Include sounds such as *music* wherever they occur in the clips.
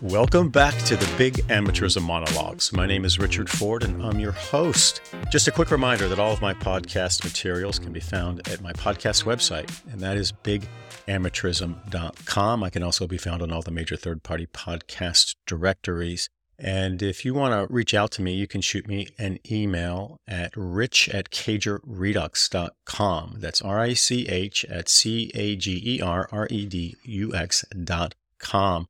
Welcome back to the Big Amateurism Monologues. My name is Richard Ford and I'm your host. Just a quick reminder that all of my podcast materials can be found at my podcast website, and that is bigamateurism.com. I can also be found on all the major third party podcast directories. And if you want to reach out to me, you can shoot me an email at rich at cagerredux.com. That's R I C H at C A G E R R E D U X dot com.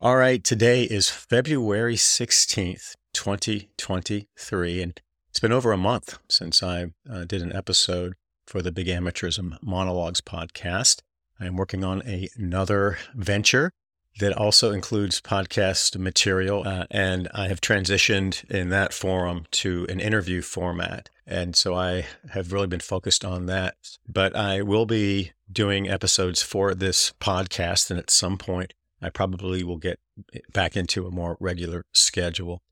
All right, today is February 16th, 2023, and it's been over a month since I uh, did an episode for the Big Amateurism Monologues podcast. I am working on a, another venture that also includes podcast material, uh, and I have transitioned in that forum to an interview format. And so I have really been focused on that. But I will be doing episodes for this podcast, and at some point, I probably will get back into a more regular schedule.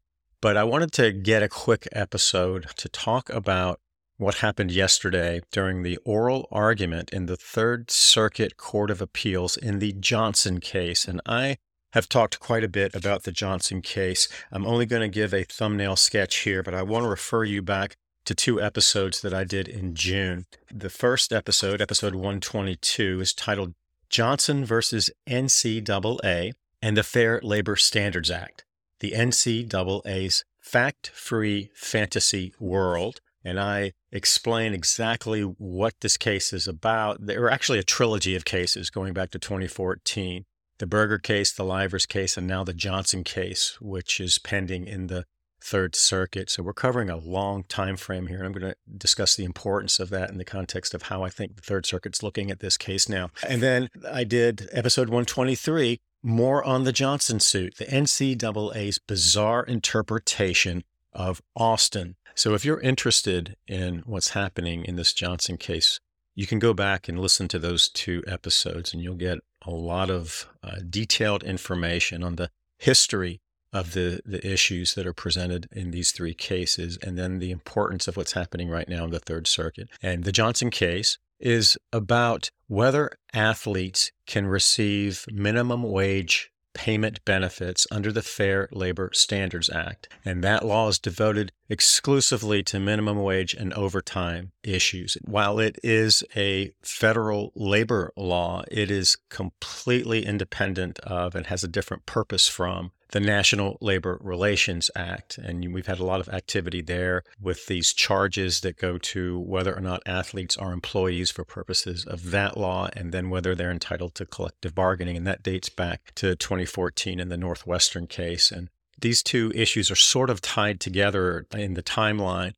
But I wanted to get a quick episode to talk about what happened yesterday during the oral argument in the Third Circuit Court of Appeals in the Johnson case. And I have talked quite a bit about the Johnson case. I'm only going to give a thumbnail sketch here, but I want to refer you back to two episodes that I did in June. The first episode, episode 122, is titled Johnson versus NCAA and the Fair Labor Standards Act, the NCAA's fact free fantasy world. And I explain exactly what this case is about. There are actually a trilogy of cases going back to 2014 the Berger case, the Livers case, and now the Johnson case, which is pending in the Third Circuit. So we're covering a long time frame here. I'm going to discuss the importance of that in the context of how I think the Third Circuit's looking at this case now. And then I did episode 123, more on the Johnson suit, the NCAA's bizarre interpretation of Austin. So if you're interested in what's happening in this Johnson case, you can go back and listen to those two episodes and you'll get a lot of uh, detailed information on the history of the, the issues that are presented in these three cases, and then the importance of what's happening right now in the Third Circuit. And the Johnson case is about whether athletes can receive minimum wage payment benefits under the Fair Labor Standards Act. And that law is devoted exclusively to minimum wage and overtime issues. While it is a federal labor law, it is completely independent of and has a different purpose from the National Labor Relations Act. And we've had a lot of activity there with these charges that go to whether or not athletes are employees for purposes of that law and then whether they're entitled to collective bargaining. And that dates back to 2014 in the Northwestern case. And these two issues are sort of tied together in the timeline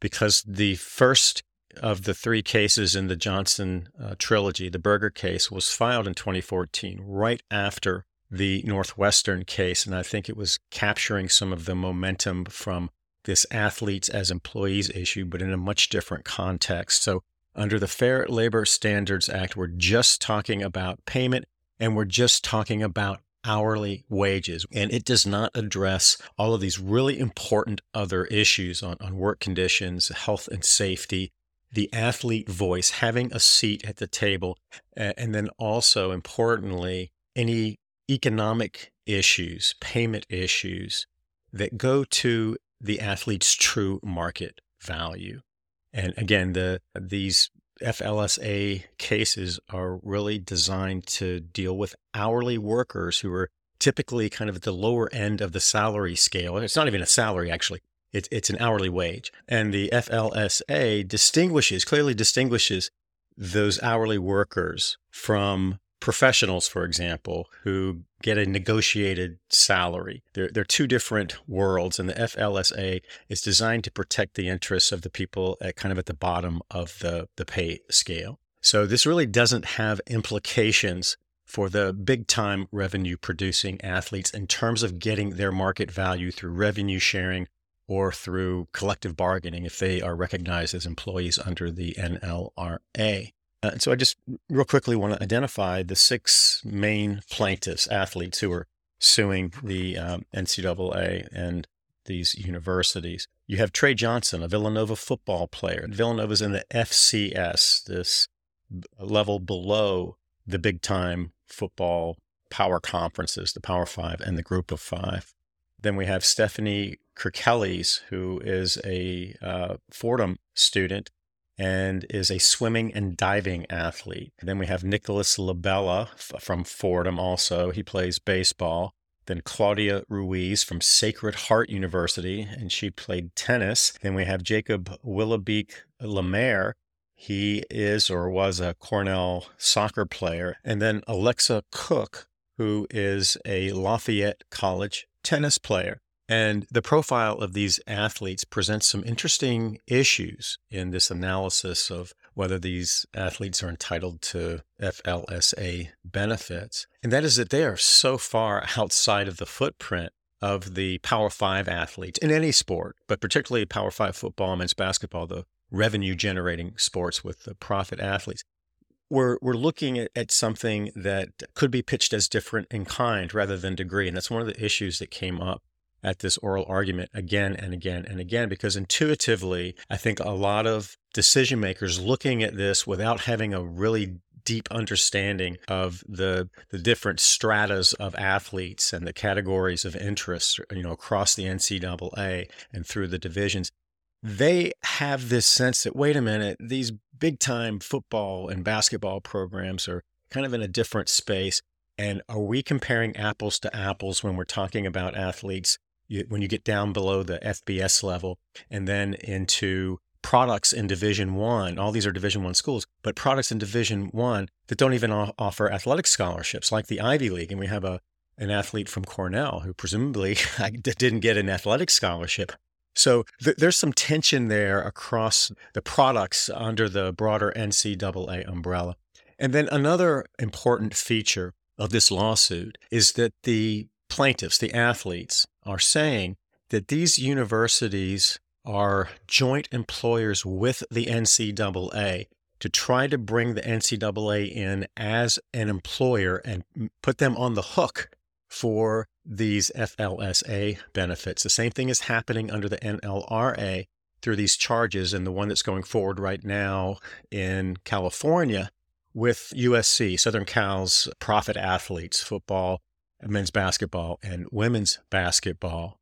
because the first of the three cases in the Johnson uh, trilogy, the Berger case, was filed in 2014, right after the Northwestern case, and I think it was capturing some of the momentum from this athletes as employees issue, but in a much different context. So, under the Fair Labor Standards Act, we're just talking about payment and we're just talking about hourly wages. And it does not address all of these really important other issues on, on work conditions, health and safety, the athlete voice, having a seat at the table, and then also importantly, any economic issues, payment issues that go to the athlete's true market value. And again, the these FLSA cases are really designed to deal with hourly workers who are typically kind of at the lower end of the salary scale. It's not even a salary, actually. It's, it's an hourly wage. And the FLSA distinguishes, clearly distinguishes those hourly workers from professionals, for example, who get a negotiated salary. They're, they're two different worlds, and the FLSA is designed to protect the interests of the people at kind of at the bottom of the, the pay scale. So this really doesn't have implications for the big time revenue producing athletes in terms of getting their market value through revenue sharing or through collective bargaining if they are recognized as employees under the NLRA. Uh, and so I just real quickly want to identify the six main plaintiffs, athletes who are suing the um, NCAA. And these universities. You have Trey Johnson, a Villanova football player. Villanova's in the FCS, this level below the big time football power conferences, the Power Five and the Group of Five. Then we have Stephanie Kerkeles, who is a uh, Fordham student and is a swimming and diving athlete. then we have Nicholas Labella from Fordham also. He plays baseball. Then Claudia Ruiz from Sacred Heart University, and she played tennis. Then we have Jacob Willoughby Lemaire. He is or was a Cornell soccer player. And then Alexa Cook, who is a Lafayette College tennis player. And the profile of these athletes presents some interesting issues in this analysis of whether these athletes are entitled to FLSA benefits. And that is that they are so far outside of the footprint of the Power Five athletes in any sport, but particularly Power Five football, men's basketball, the revenue generating sports with the profit athletes. We're, we're looking at, at something that could be pitched as different in kind rather than degree. And that's one of the issues that came up at this oral argument again and again and again because intuitively, I think a lot of decision makers looking at this without having a really deep understanding of the the different stratas of athletes and the categories of interest, you know, across the NCAA and through the divisions, they have this sense that wait a minute, these big time football and basketball programs are kind of in a different space. And are we comparing apples to apples when we're talking about athletes you, when you get down below the FBS level and then into products in division one all these are division one schools but products in division one that don't even offer athletic scholarships like the ivy league. And we have a an athlete from cornell who presumably *laughs* didn't get an athletic scholarship. So th- there's some tension there across the products under the broader ncaa umbrella. And then another important feature of this lawsuit is that the plaintiffs the athletes are saying that these universities are joint employers with the NCAA to try to bring the NCAA in as an employer and put them on the hook for these FLSA benefits. The same thing is happening under the NLRA through these charges, and the one that's going forward right now in California with USC, Southern Cal's profit athletes, football, men's basketball and women's basketball.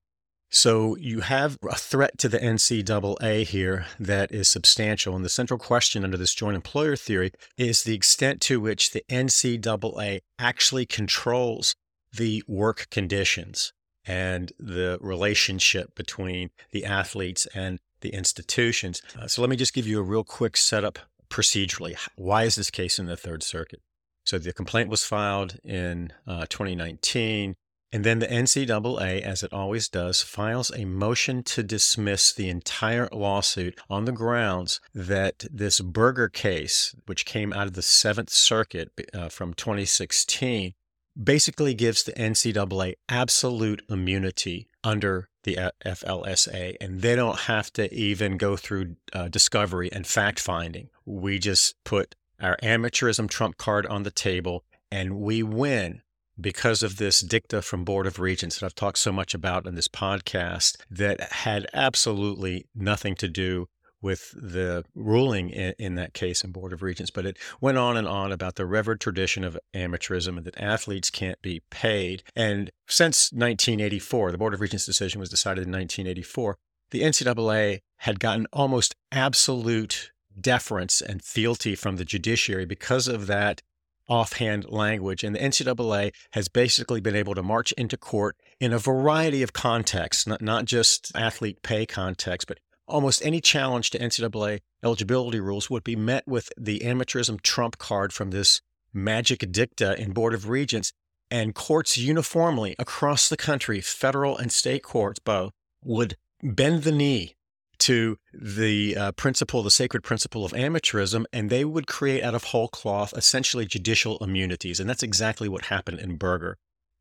So you have a threat to the NCAA here that is substantial. And the central question under this joint employer theory is the extent to which the NCAA actually controls the work conditions and the relationship between the athletes and the institutions. Uh, so let me just give you a real quick setup procedurally. Why is this case in the Third Circuit? So the complaint was filed in uh, 2019. And then the NCAA, as it always does, files a motion to dismiss the entire lawsuit on the grounds that this Berger case, which came out of the Seventh Circuit uh, from 2016, basically gives the NCAA absolute immunity under the FLSA, and they don't have to even go through uh, discovery and fact finding. We just put our amateurism trump card on the table, and we win because of this dicta from Board of Regents that I've talked so much about in this podcast that had absolutely nothing to do with the ruling in, in, that case in Board of Regents, but it went on and on about the revered tradition of amateurism and that athletes can't be paid. And since 1984, the Board of Regents decision was decided in 1984, the NCAA had gotten almost absolute deference and fealty from the judiciary because of that offhand language. And the NCAA has basically been able to march into court in a variety of contexts, not, not just athlete pay context, but almost any challenge to NCAA eligibility rules would be met with the amateurism trump card from this magic dicta in Board of Regents. And courts uniformly across the country, federal and state courts both, would bend the knee to the uh, principle, the sacred principle of amateurism, and they would create out of whole cloth essentially judicial immunities. And that's exactly what happened in Berger.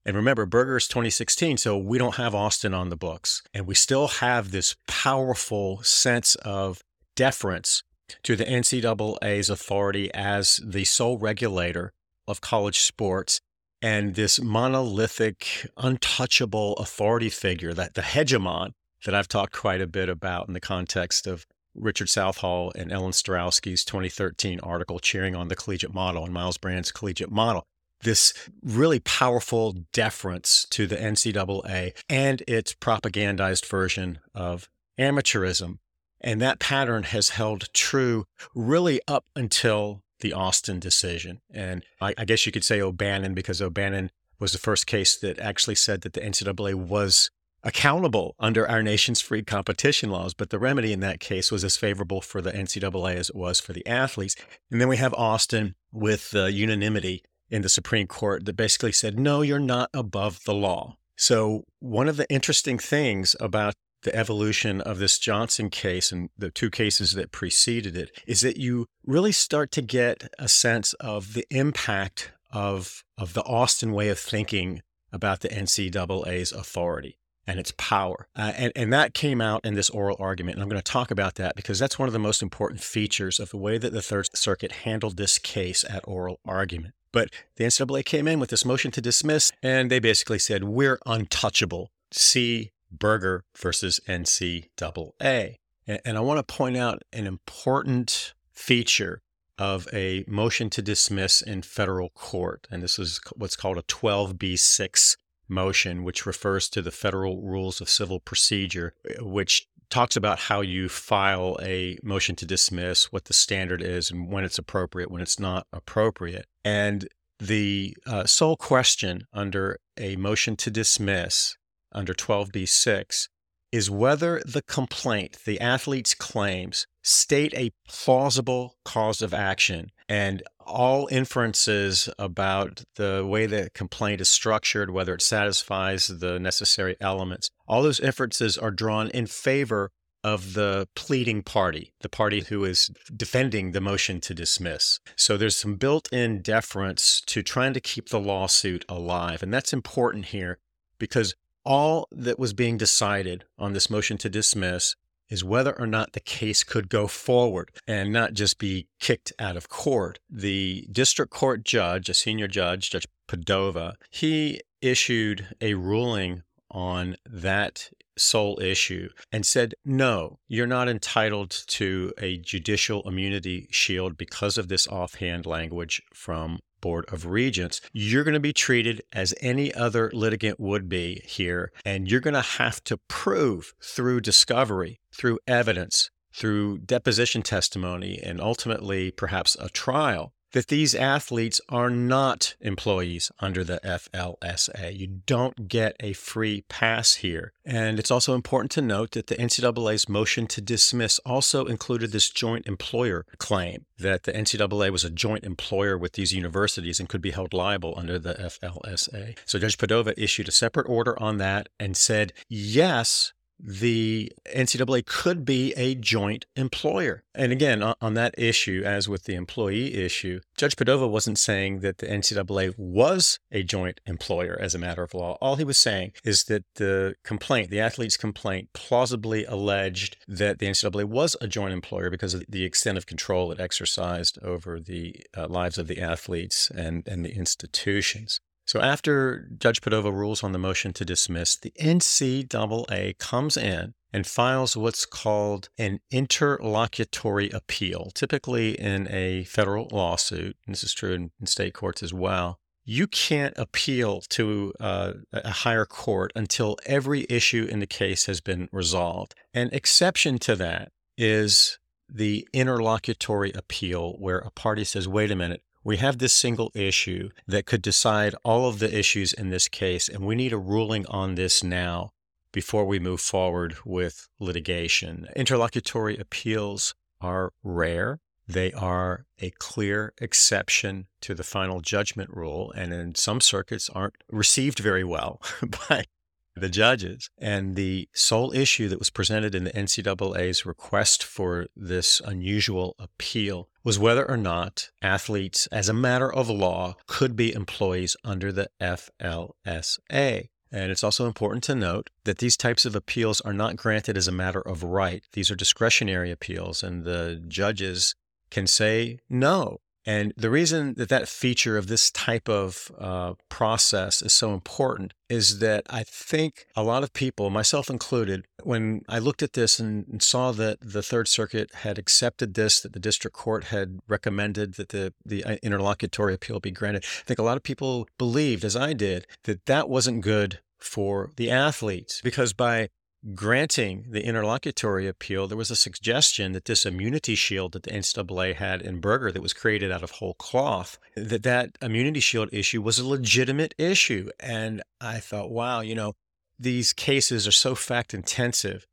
And remember, Berger is 2016, so we don't have Austin on the books. And we still have this powerful sense of deference to the NCAA's authority as the sole regulator of college sports and this monolithic, untouchable authority figure, that the hegemon that I've talked quite a bit about in the context of Richard Southall and Ellen Staurowsky's 2013 article, Cheering on the Collegiate Model and Myles Brand's Collegiate Model. This really powerful deference to the NCAA and its propagandized version of amateurism. And that pattern has held true really up until the Austin decision. And I, I guess you could say O'Bannon because O'Bannon was the first case that actually said that the NCAA was accountable under our nation's free competition laws. But the remedy in that case was as favorable for the NCAA as it was for the athletes. And then we have Austin with uh, unanimity in the Supreme Court that basically said, no, you're not above the law. So, one of the interesting things about the evolution of this Johnson case and the two cases that preceded it is that you really start to get a sense of the impact of, of the Austin way of thinking about the NCAA's authority and its power. Uh, and, and that came out in this oral argument. And I'm going to talk about that because that's one of the most important features of the way that the Third Circuit handled this case at oral argument. But the NCAA came in with this motion to dismiss, and they basically said, We're untouchable. See Berger versus NCAA. And, and I want to point out an important feature of a motion to dismiss in federal court. And this is what's called a 12B6 motion, which refers to the federal rules of civil procedure, which talks about how you file a motion to dismiss, what the standard is, and when it's appropriate, when it's not appropriate. And the uh, sole question under a motion to dismiss under 12b6 is whether the complaint, the athlete's claims, state a plausible cause of action. And all inferences about the way the complaint is structured, whether it satisfies the necessary elements, all those inferences are drawn in favor of the pleading party, the party who is defending the motion to dismiss. So there's some built in deference to trying to keep the lawsuit alive. And that's important here because all that was being decided on this motion to dismiss is whether or not the case could go forward and not just be kicked out of court. The district court judge, a senior judge, Judge Padova, he issued a ruling on that sole issue and said, no, you're not entitled to a judicial immunity shield because of this offhand language from Board of Regents, you're going to be treated as any other litigant would be here. And you're going to have to prove through discovery, through evidence, through deposition testimony, and ultimately perhaps a trial that these athletes are not employees under the FLSA. You don't get a free pass here. And it's also important to note that the NCAA's motion to dismiss also included this joint employer claim that the NCAA was a joint employer with these universities and could be held liable under the FLSA. So Judge Padova issued a separate order on that and said, yes, the NCAA could be a joint employer. And again, on that issue, as with the employee issue, Judge Padova wasn't saying that the NCAA was a joint employer as a matter of law. All he was saying is that the complaint, the athlete's complaint, plausibly alleged that the NCAA was a joint employer because of the extent of control it exercised over the uh, lives of the athletes and, and the institutions. So after Judge Padova rules on the motion to dismiss, the NCAA comes in and files what's called an interlocutory appeal. Typically in a federal lawsuit, and this is true in, in state courts as well, you can't appeal to uh, a higher court until every issue in the case has been resolved. An exception to that is the interlocutory appeal, where a party says, wait a minute, we have this single issue that could decide all of the issues in this case, and we need a ruling on this now before we move forward with litigation. Interlocutory appeals are rare. They are a clear exception to the final judgment rule, and in some circuits aren't received very well *laughs* by the judges. And the sole issue that was presented in the NCAA's request for this unusual appeal was whether or not athletes, as a matter of law, could be employees under the FLSA. And it's also important to note that these types of appeals are not granted as a matter of right. These are discretionary appeals, and the judges can say no And the reason that that feature of this type of uh, process is so important is that I think a lot of people, myself included, when I looked at this and, and saw that the Third Circuit had accepted this, that the district court had recommended that the, the uh, interlocutory appeal be granted, I think a lot of people believed, as I did, that that wasn't good for the athletes. Because by granting the interlocutory appeal, there was a suggestion that this immunity shield that the NCAA had in Berger that was created out of whole cloth, that that immunity shield issue was a legitimate issue. And I thought, wow, you know, these cases are so fact intensive.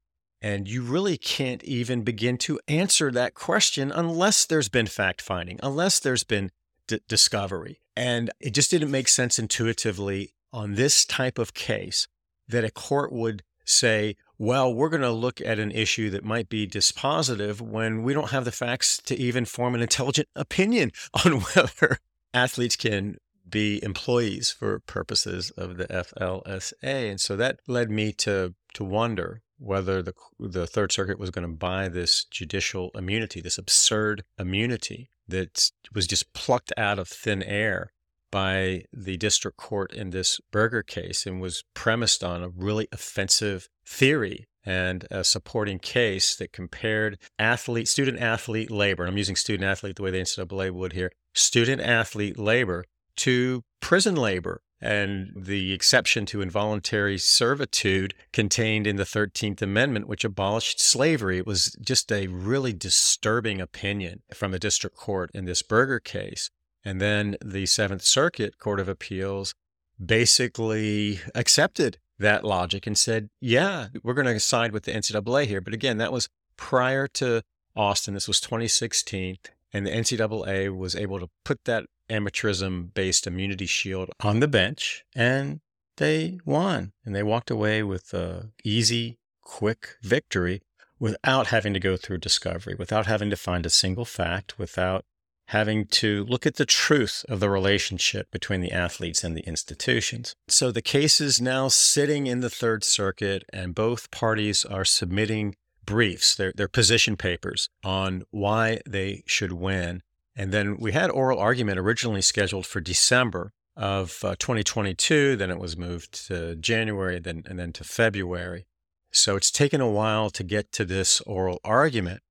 And you really can't even begin to answer that question unless there's been fact finding, unless there's been d- discovery. And it just didn't make sense intuitively on this type of case that a court would say, well, we're going to look at an issue that might be dispositive when we don't have the facts to even form an intelligent opinion *laughs* on whether athletes can be employees for purposes of the FLSA. And so that led me to to wonder whether the the Third Circuit was going to buy this judicial immunity, this absurd immunity that was just plucked out of thin air by the district court in this Berger case and was premised on a really offensive theory and a supporting case that compared athlete, student athlete labor, I'm using student athlete the way the NCAA would here, student athlete labor to prison labor and the exception to involuntary servitude contained in the 13th Amendment, which abolished slavery. It was just a really disturbing opinion from the district court in this Berger case. And then the Seventh Circuit Court of Appeals basically accepted that logic and said, yeah, we're going to side with the NCAA here. But again, that was prior to Austin. This was 2016. And the NCAA was able to put that amateurism based immunity shield on the bench and they won. And they walked away with a easy, quick victory without having to go through discovery, without having to find a single fact, without having to look at the truth of the relationship between the athletes and the institutions. So the case is now sitting in the Third Circuit, and both parties are submitting briefs, their, their position papers on why they should win. And then we had oral argument originally scheduled for December of uh, 2022. Then it was moved to January, then and then to February. So it's taken a while to get to this oral argument.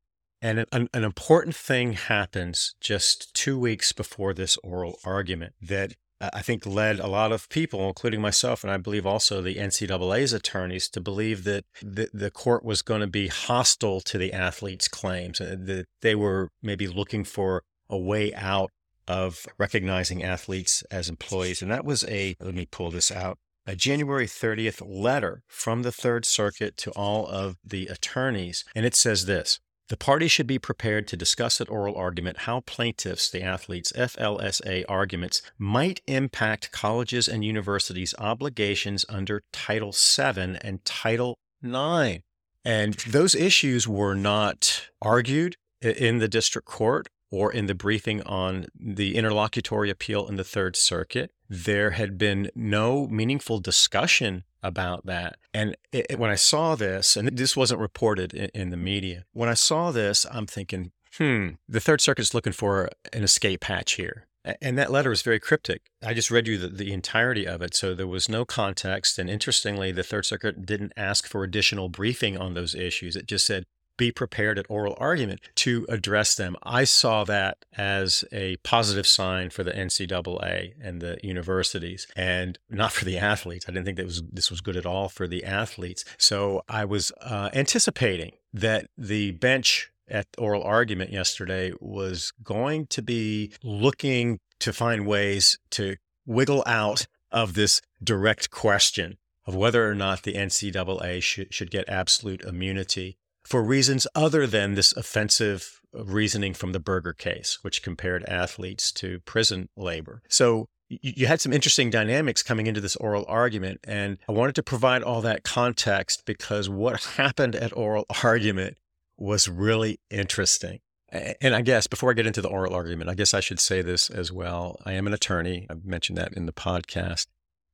And an, an, important thing happens just two weeks before this oral argument that I think led a lot of people, including myself, and I believe also the NCAA's attorneys, to believe that the, the court was going to be hostile to the athletes' claims, uh, that they were maybe looking for a way out of recognizing athletes as employees. And that was a, let me pull this out, a January 30th letter from the Third Circuit to all of the attorneys. And it says this the parties should be prepared to discuss at oral argument how plaintiffs, the athletes' FLSA arguments might impact colleges and universities' obligations under Title VII and Title IX. And those issues were not argued in the district court or in the briefing on the interlocutory appeal in the Third Circuit. There had been no meaningful discussion about that. And it, it, when I saw this, and this wasn't reported in, in the media, when I saw this, I'm thinking, hmm, the Third Circuit's looking for an escape hatch here. And that letter was very cryptic. I just read you the, the, entirety of it, so there was no context. And interestingly, the Third Circuit didn't ask for additional briefing on those issues. It just said, be prepared at oral argument to address them. I saw that as a positive sign for the NCAA and the universities and not for the athletes. I didn't think that was this was good at all for the athletes. So I was uh, anticipating that the bench at oral argument yesterday was going to be looking to find ways to wiggle out of this direct question of whether or not the NCAA should, should get absolute immunity for reasons other than this offensive reasoning from the Berger case, which compared athletes to prison labor. So you had some interesting dynamics coming into this oral argument, and I wanted to provide all that context because what happened at oral *laughs* argument was really interesting. And I guess before I get into the oral argument, I guess I should say this as well. I am an attorney. I've mentioned that in the podcast.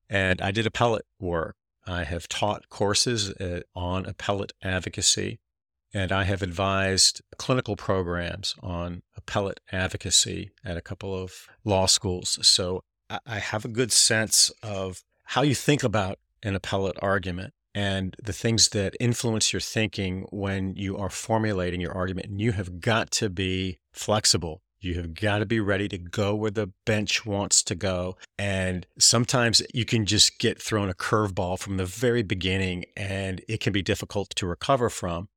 And I did appellate work. I have taught courses uh, on appellate advocacy. And I have advised clinical programs on appellate advocacy at a couple of law schools. So I have a good sense of how you think about an appellate argument and the things that influence your thinking when you are formulating your argument. And you have got to be flexible. You have got to be ready to go where the bench wants to go. And sometimes you can just get thrown a curveball from the very beginning and it can be difficult to recover from.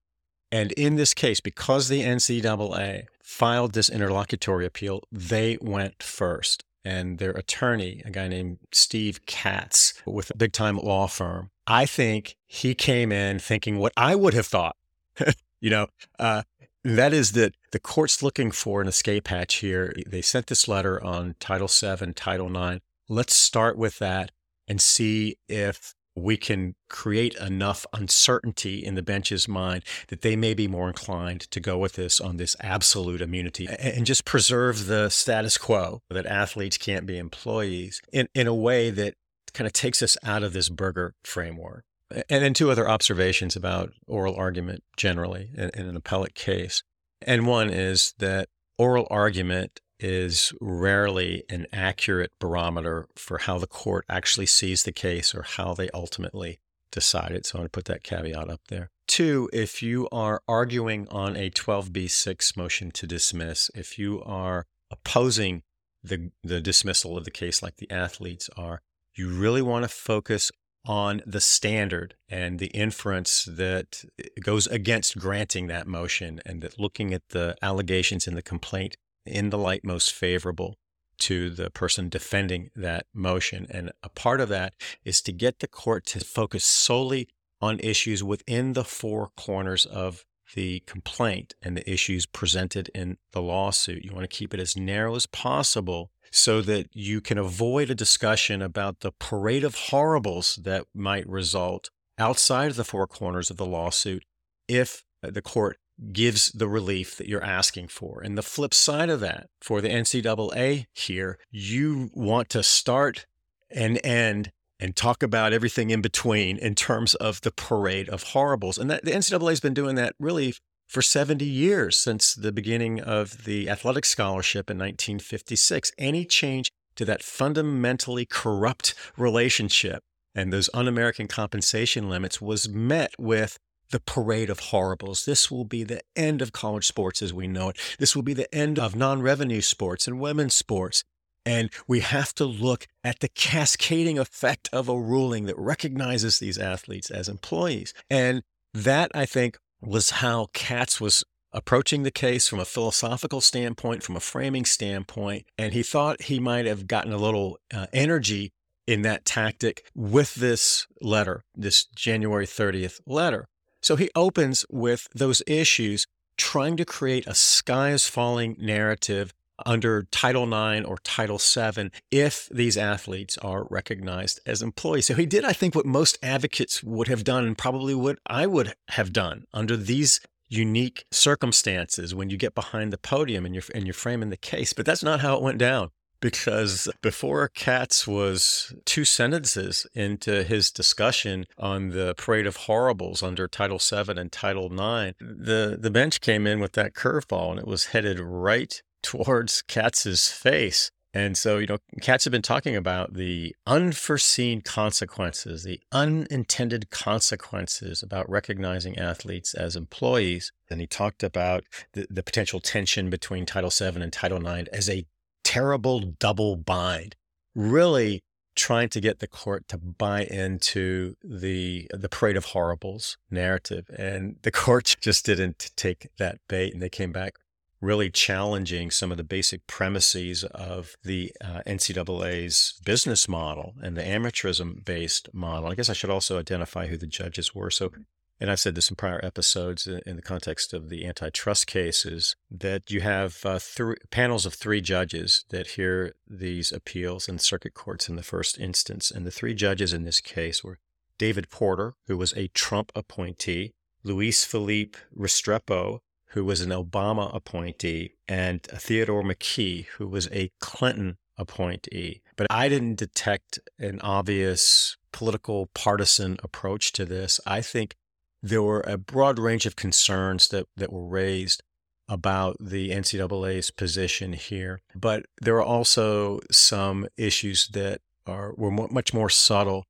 And in this case, because the NCAA filed this interlocutory appeal, they went first. And their attorney, a guy named Steve Katz with a big time law firm, I think he came in thinking what I would have thought. *laughs* you know, uh, that is that the court's looking for an escape hatch here. They sent this letter on Title VII, Title IX. Let's start with that and see if we can create enough uncertainty in the bench's mind that they may be more inclined to go with this on this absolute immunity and just preserve the status quo that athletes can't be employees in, in a way that kind of takes us out of this Berger framework. And then two other observations about oral argument generally in, in an appellate case. And one is that oral argument is rarely an accurate barometer for how the court actually sees the case or how they ultimately decide it. So I want to put that caveat up there. Two, if you are arguing on a 12b6 motion to dismiss, if you are opposing the, the dismissal of the case like the athletes are, you really want to focus on the standard and the inference that goes against granting that motion and that looking at the allegations in the complaint in the light most favorable to the person defending that motion. And a part of that is to get the court to focus solely on issues within the four corners of the complaint and the issues presented in the lawsuit. You want to keep it as narrow as possible so that you can avoid a discussion about the parade of horribles that might result outside of the four corners of the lawsuit if the court gives the relief that you're asking for. And the flip side of that, for the NCAA here, you want to start and end and talk about everything in between in terms of the parade of horribles. And that, the NCAA has been doing that really for 70 years since the beginning of the athletic scholarship in 1956. Any change to that fundamentally corrupt relationship and those un American compensation limits was met with the parade of horribles. This will be the end of college sports as we know it. This will be the end of non revenue sports and women's sports. And we have to look at the cascading effect of a ruling that recognizes these athletes as employees. And that, I think, was how Katz was approaching the case from a philosophical standpoint, from a framing standpoint. And he thought he might have gotten a little uh, energy in that tactic with this letter, this January 30th letter. So he opens with those issues, trying to create a sky is falling narrative under Title IX or Title VII if these athletes are recognized as employees. So he did, I think, what most advocates would have done and probably what I would have done under these unique circumstances when you get behind the podium and you're, and you're framing the case. But that's not how it went down because before Katz was two sentences into his discussion on the parade of horribles under Title VII and Title IX, the, the bench came in with that curveball and it was headed right towards Katz's face. And so, you know, Katz had been talking about the unforeseen consequences, the unintended consequences about recognizing athletes as employees. And he talked about the, the potential tension between Title VII and Title IX as a terrible double bind, really trying to get the court to buy into the the parade of horribles narrative and the *laughs* court just didn't take that bait and they came back really challenging some of the basic premises of the uh, NCAA's business model and the amateurism based model. I guess I should also identify who the judges were. So, and I've said this in prior episodes in the context of the antitrust cases, that you have uh, three panels of three judges that hear these appeals in circuit courts in the first instance. And the three judges in this case were David Porter, who was a Trump appointee, Luis Felipe Restrepo, who was an Obama appointee, and Theodore McKee, who was a Clinton appointee. But I didn't detect an obvious political partisan approach to this. I think there were a broad range of concerns that, that were raised about the NCAA's position here, but there are also some issues that are were much more subtle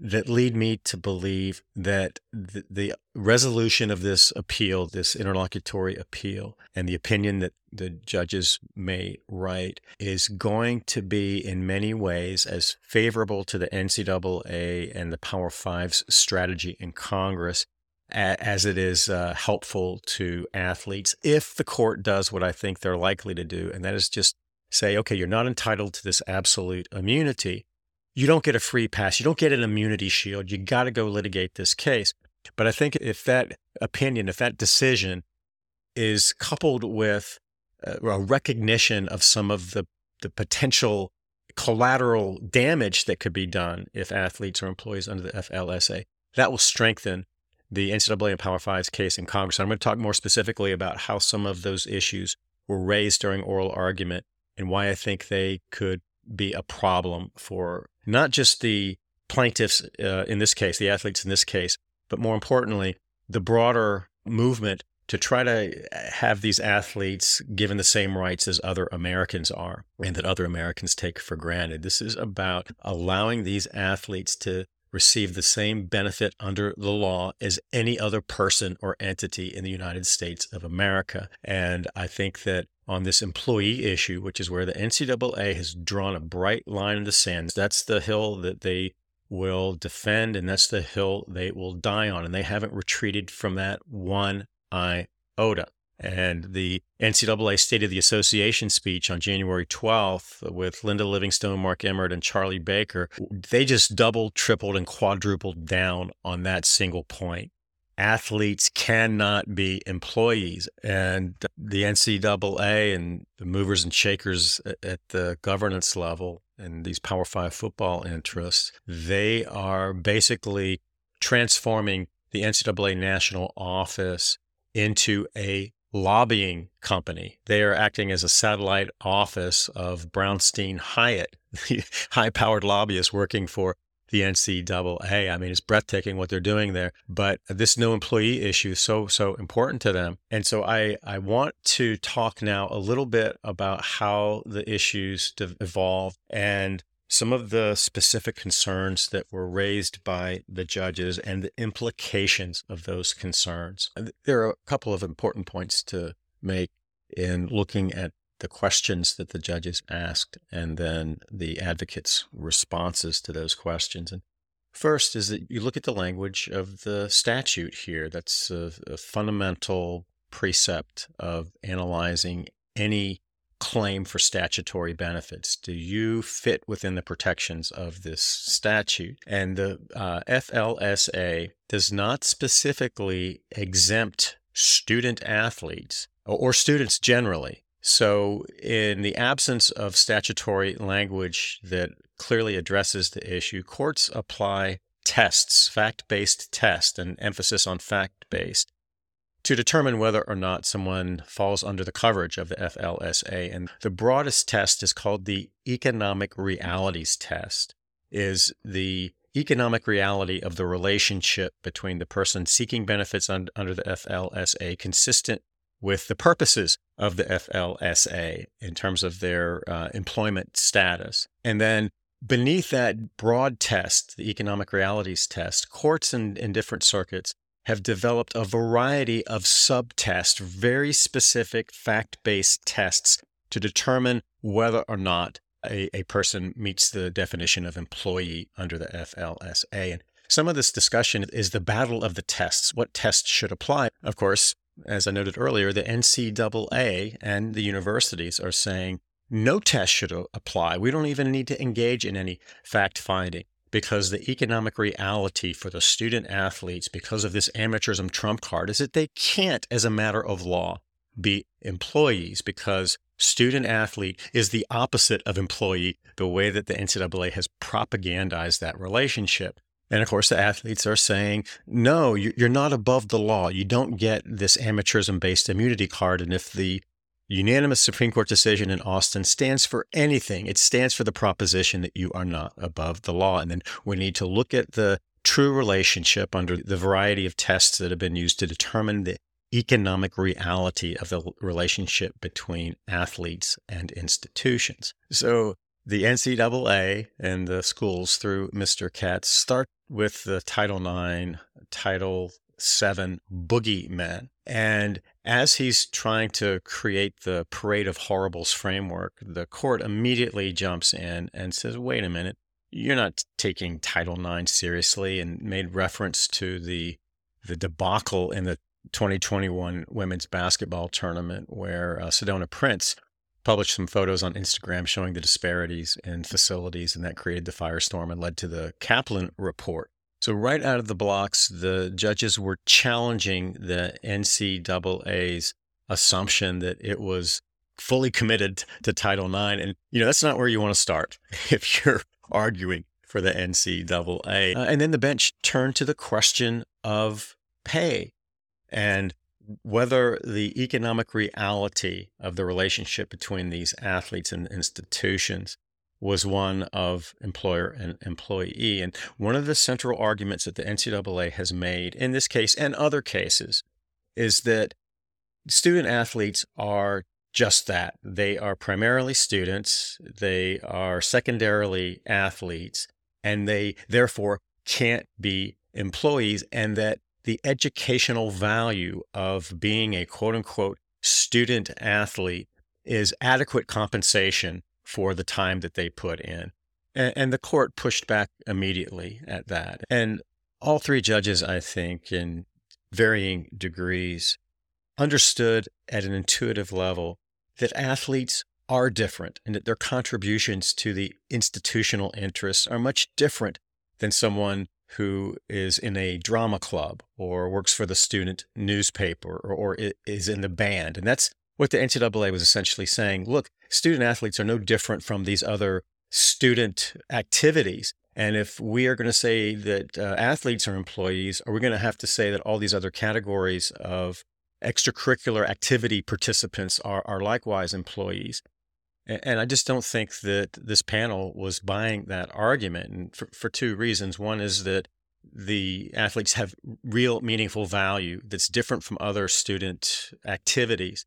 that lead me to believe that the, the, resolution of this appeal, this interlocutory appeal, and the opinion that the judges may write is going to be in many ways as favorable to the NCAA and the Power Five's strategy in Congress as it is uh, helpful to athletes if the court does what I think they're likely to do, and that is just say, okay, you're not entitled to this absolute immunity. You don't get a free pass. You don't get an immunity shield. You got to go litigate this case. But I think if that opinion, if that decision is coupled with a recognition of some of the, the potential collateral damage that could be done if athletes or employees under the FLSA, that will strengthen the NCAA and Power Five's case in Congress. I'm going to talk more specifically about how some of those issues were raised during oral argument and why I think they could be a problem for not just the plaintiffs uh, in this case, the athletes in this case, but more importantly, the broader movement to try to have these athletes given the same rights as other Americans are and that other Americans take for granted. This is about allowing these athletes to receive the same benefit under the law as any other person or entity in the United States of America. And I think that on this employee issue, which is where the NCAA has drawn a bright line in the sand, that's the hill that they will defend, and that's the hill they will die on. And they haven't retreated from that one iota. And the NCAA State of the Association speech on January 12th with Linda Livingstone, Mark Emmert, and Charlie Baker, they just doubled, tripled, and quadrupled down on that single point. Athletes cannot be employees. And the NCAA and the movers and shakers at the governance level and these Power Five football interests, they are basically transforming the NCAA national office into a lobbying company. They are acting as a satellite office of Brownstein Hyatt, *laughs* the high powered lobbyists working for the NCAA. I mean, it's breathtaking what they're doing there. But this no employee issue is so, so important to them. And so I, I want to talk now a little bit about how the issues evolved and some of the specific concerns that were raised by the judges and the implications of those concerns. There are a couple of important points to make in looking at the questions that the judges asked and then the advocates' responses to those questions. And first is that you look at the language of the statute here. That's a, a fundamental precept of analyzing any claim for statutory benefits? Do you fit within the protections of this statute? And the uh, FLSA does not specifically exempt student athletes or students generally. So, in the absence of statutory language that clearly addresses the issue, courts apply tests, fact based tests, and emphasis on fact based to determine whether or not someone falls under the coverage of the FLSA. And the broadest test is called the economic realities test, is the economic reality of the relationship between the person seeking benefits un- under the FLSA consistent with the purposes of the FLSA in terms of their uh, employment status. And then beneath that broad test, the economic realities test, courts in, in different circuits have developed a variety of subtests, very specific fact based tests to determine whether or not a, a person meets the definition of employee under the FLSA. And some of this discussion is the battle of the tests. What tests should apply? Of course, as I noted earlier, the NCAA and the universities are saying no test should apply. We don't even need to engage in any fact finding because the economic reality for the student athletes, because of this amateurism trump card, is that they can't, as a matter of law, be employees because student athlete is the opposite of employee, the way that the NCAA has propagandized that relationship. And of course, the athletes are saying, no, you're not above the law. You don't get this amateurism based immunity card. And if the unanimous Supreme Court decision in Austin stands for anything. It stands for the proposition that you are not above the law. And then we need to look at the true relationship under the variety of tests that have been used to determine the economic reality of the relationship between athletes and institutions. So the NCAA and the schools through Mr. Katz start with the Title IX, Title VII boogeymen. And as he's trying to create the parade of horribles framework, the court immediately jumps in and says, wait a minute, you're not taking Title IX seriously, and made reference to the the debacle in the 2021 women's basketball tournament where uh, Sedona Prince published some photos on Instagram showing the disparities in facilities, and that created the firestorm and led to the Kaplan report. So, right out of the blocks, the judges were challenging the NCAA's assumption that it was fully committed to Title IX. And, you know, that's not where you want to start *laughs* if you're arguing for the NCAA. Uh, and then the bench turned to the question of pay and whether the economic reality of the relationship between these athletes and institutions was one of employer and employee. And one of the central arguments that the NCAA has made in this case and other cases is that student athletes are just that. They are primarily students, they are secondarily athletes, and they therefore can't be employees, and that the educational value of being a quote unquote student athlete is adequate compensation for the time that they put in. And, and, the court pushed back immediately at that. And all three judges, I think, in varying degrees, understood at an intuitive level that athletes are different and that their contributions to the institutional interests are much different than someone who is in a drama club or works for the student newspaper or, or is in the band. And that's what the NCAA was essentially saying. Look, student athletes are no different from these other student activities. And if we are going to say that uh, athletes are employees, are we going to have to say that all these other categories of extracurricular activity participants are, are likewise employees? And I just don't think that this panel was buying that argument, and for, for two reasons. One is that the athletes have real meaningful value that's different from other student activities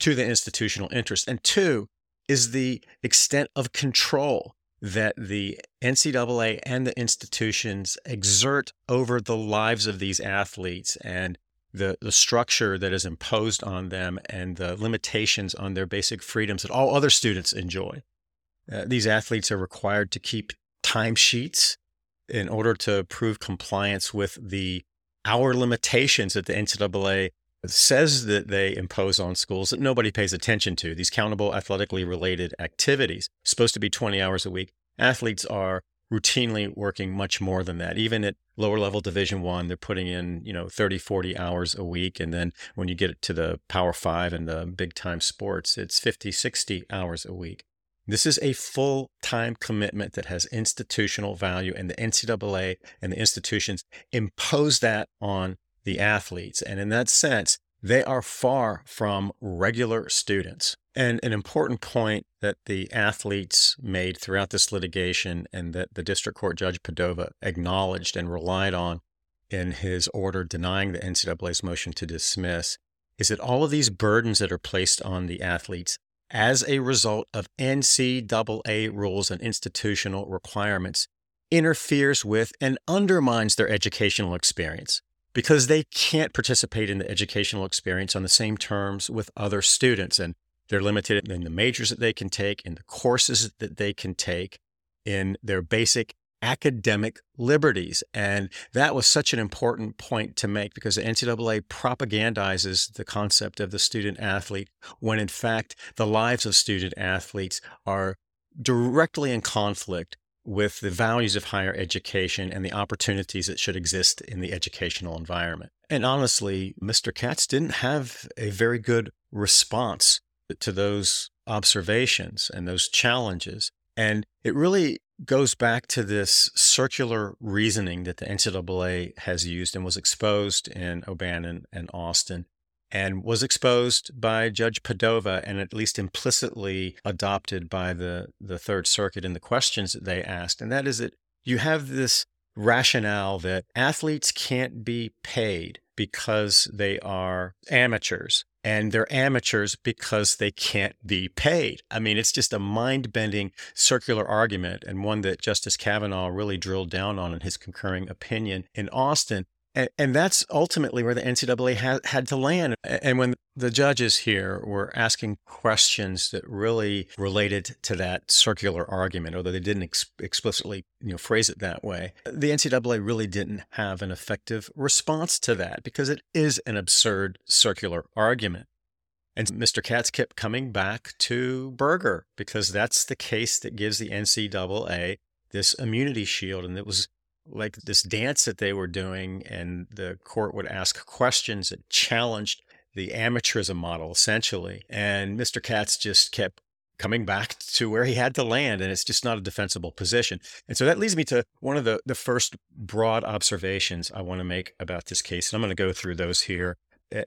to the institutional interest. And two is the extent of control that the NCAA and the institutions exert over the lives of these athletes and the, the structure that is imposed on them and the limitations on their basic freedoms that all other students enjoy. Uh, these athletes are required to keep timesheets in order to prove compliance with the hour limitations that the NCAA says that they impose on schools that nobody pays attention to. These countable athletically related activities, supposed to be 20 hours a week. Athletes are routinely working much more than that. Even at lower level division one, they're putting in, you know, 30, 40 hours a week. And then when you get to the power five and the big time sports, it's 50, 60 hours a week. This is a full time commitment that has institutional value, and the NCAA and the institutions impose that on the athletes. And in that sense, they are far from regular students. And an important point that the athletes made throughout this litigation and that the district court judge Padova acknowledged and relied on in his order denying the NCAA's motion to dismiss is that all of these burdens that are placed on the athletes as a result of NCAA rules and institutional requirements interferes with and undermines their educational experience because they can't participate in the educational experience on the same terms with other students. And they're limited in the majors that they can take, in the courses that they can take, in their basic academic liberties. And that was such an important point to make because the NCAA propagandizes the concept of the student athlete when in fact the lives of student athletes are directly in conflict with the values of higher education and the opportunities that should exist in the educational environment. And honestly, Mr. Katz didn't have a very good response to those observations and those challenges. And it really goes back to this circular reasoning that the NCAA has used and was exposed in O'Bannon and Alston and was exposed by Judge Padova and at least implicitly adopted by the, the Third Circuit in the questions that they asked. And that is that you have this rationale that athletes can't be paid because they are amateurs and they're amateurs because they can't be paid. I mean, it's just a mind bending circular argument and one that Justice Kavanaugh really drilled down on in his concurring opinion in Alston. And, and that's ultimately where the NCAA ha- had to land. And when the judges here were asking questions that really related to that circular argument, although they didn't ex- explicitly you know, phrase it that way, the NCAA really didn't have an effective response to that because it is an absurd circular argument. And Mr. Katz kept coming back to Berger because that's the case that gives the NCAA this immunity shield. And it was like this dance that they were doing, and the court would ask questions that challenged the amateurism model essentially. And Mr. Katz just kept coming back to where he had to land, and it's just not a defensible position. And so that leads me to one of the, the first broad observations I want to make about this case. And I'm going to go through those here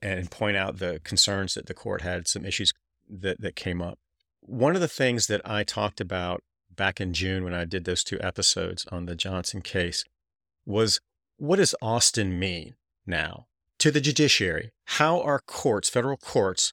and point out the concerns that the court had, some issues that, that came up. One of the things that I talked about back in June when I did those two episodes on the Johnson case was what does Alston mean now to the judiciary? How are courts, federal courts,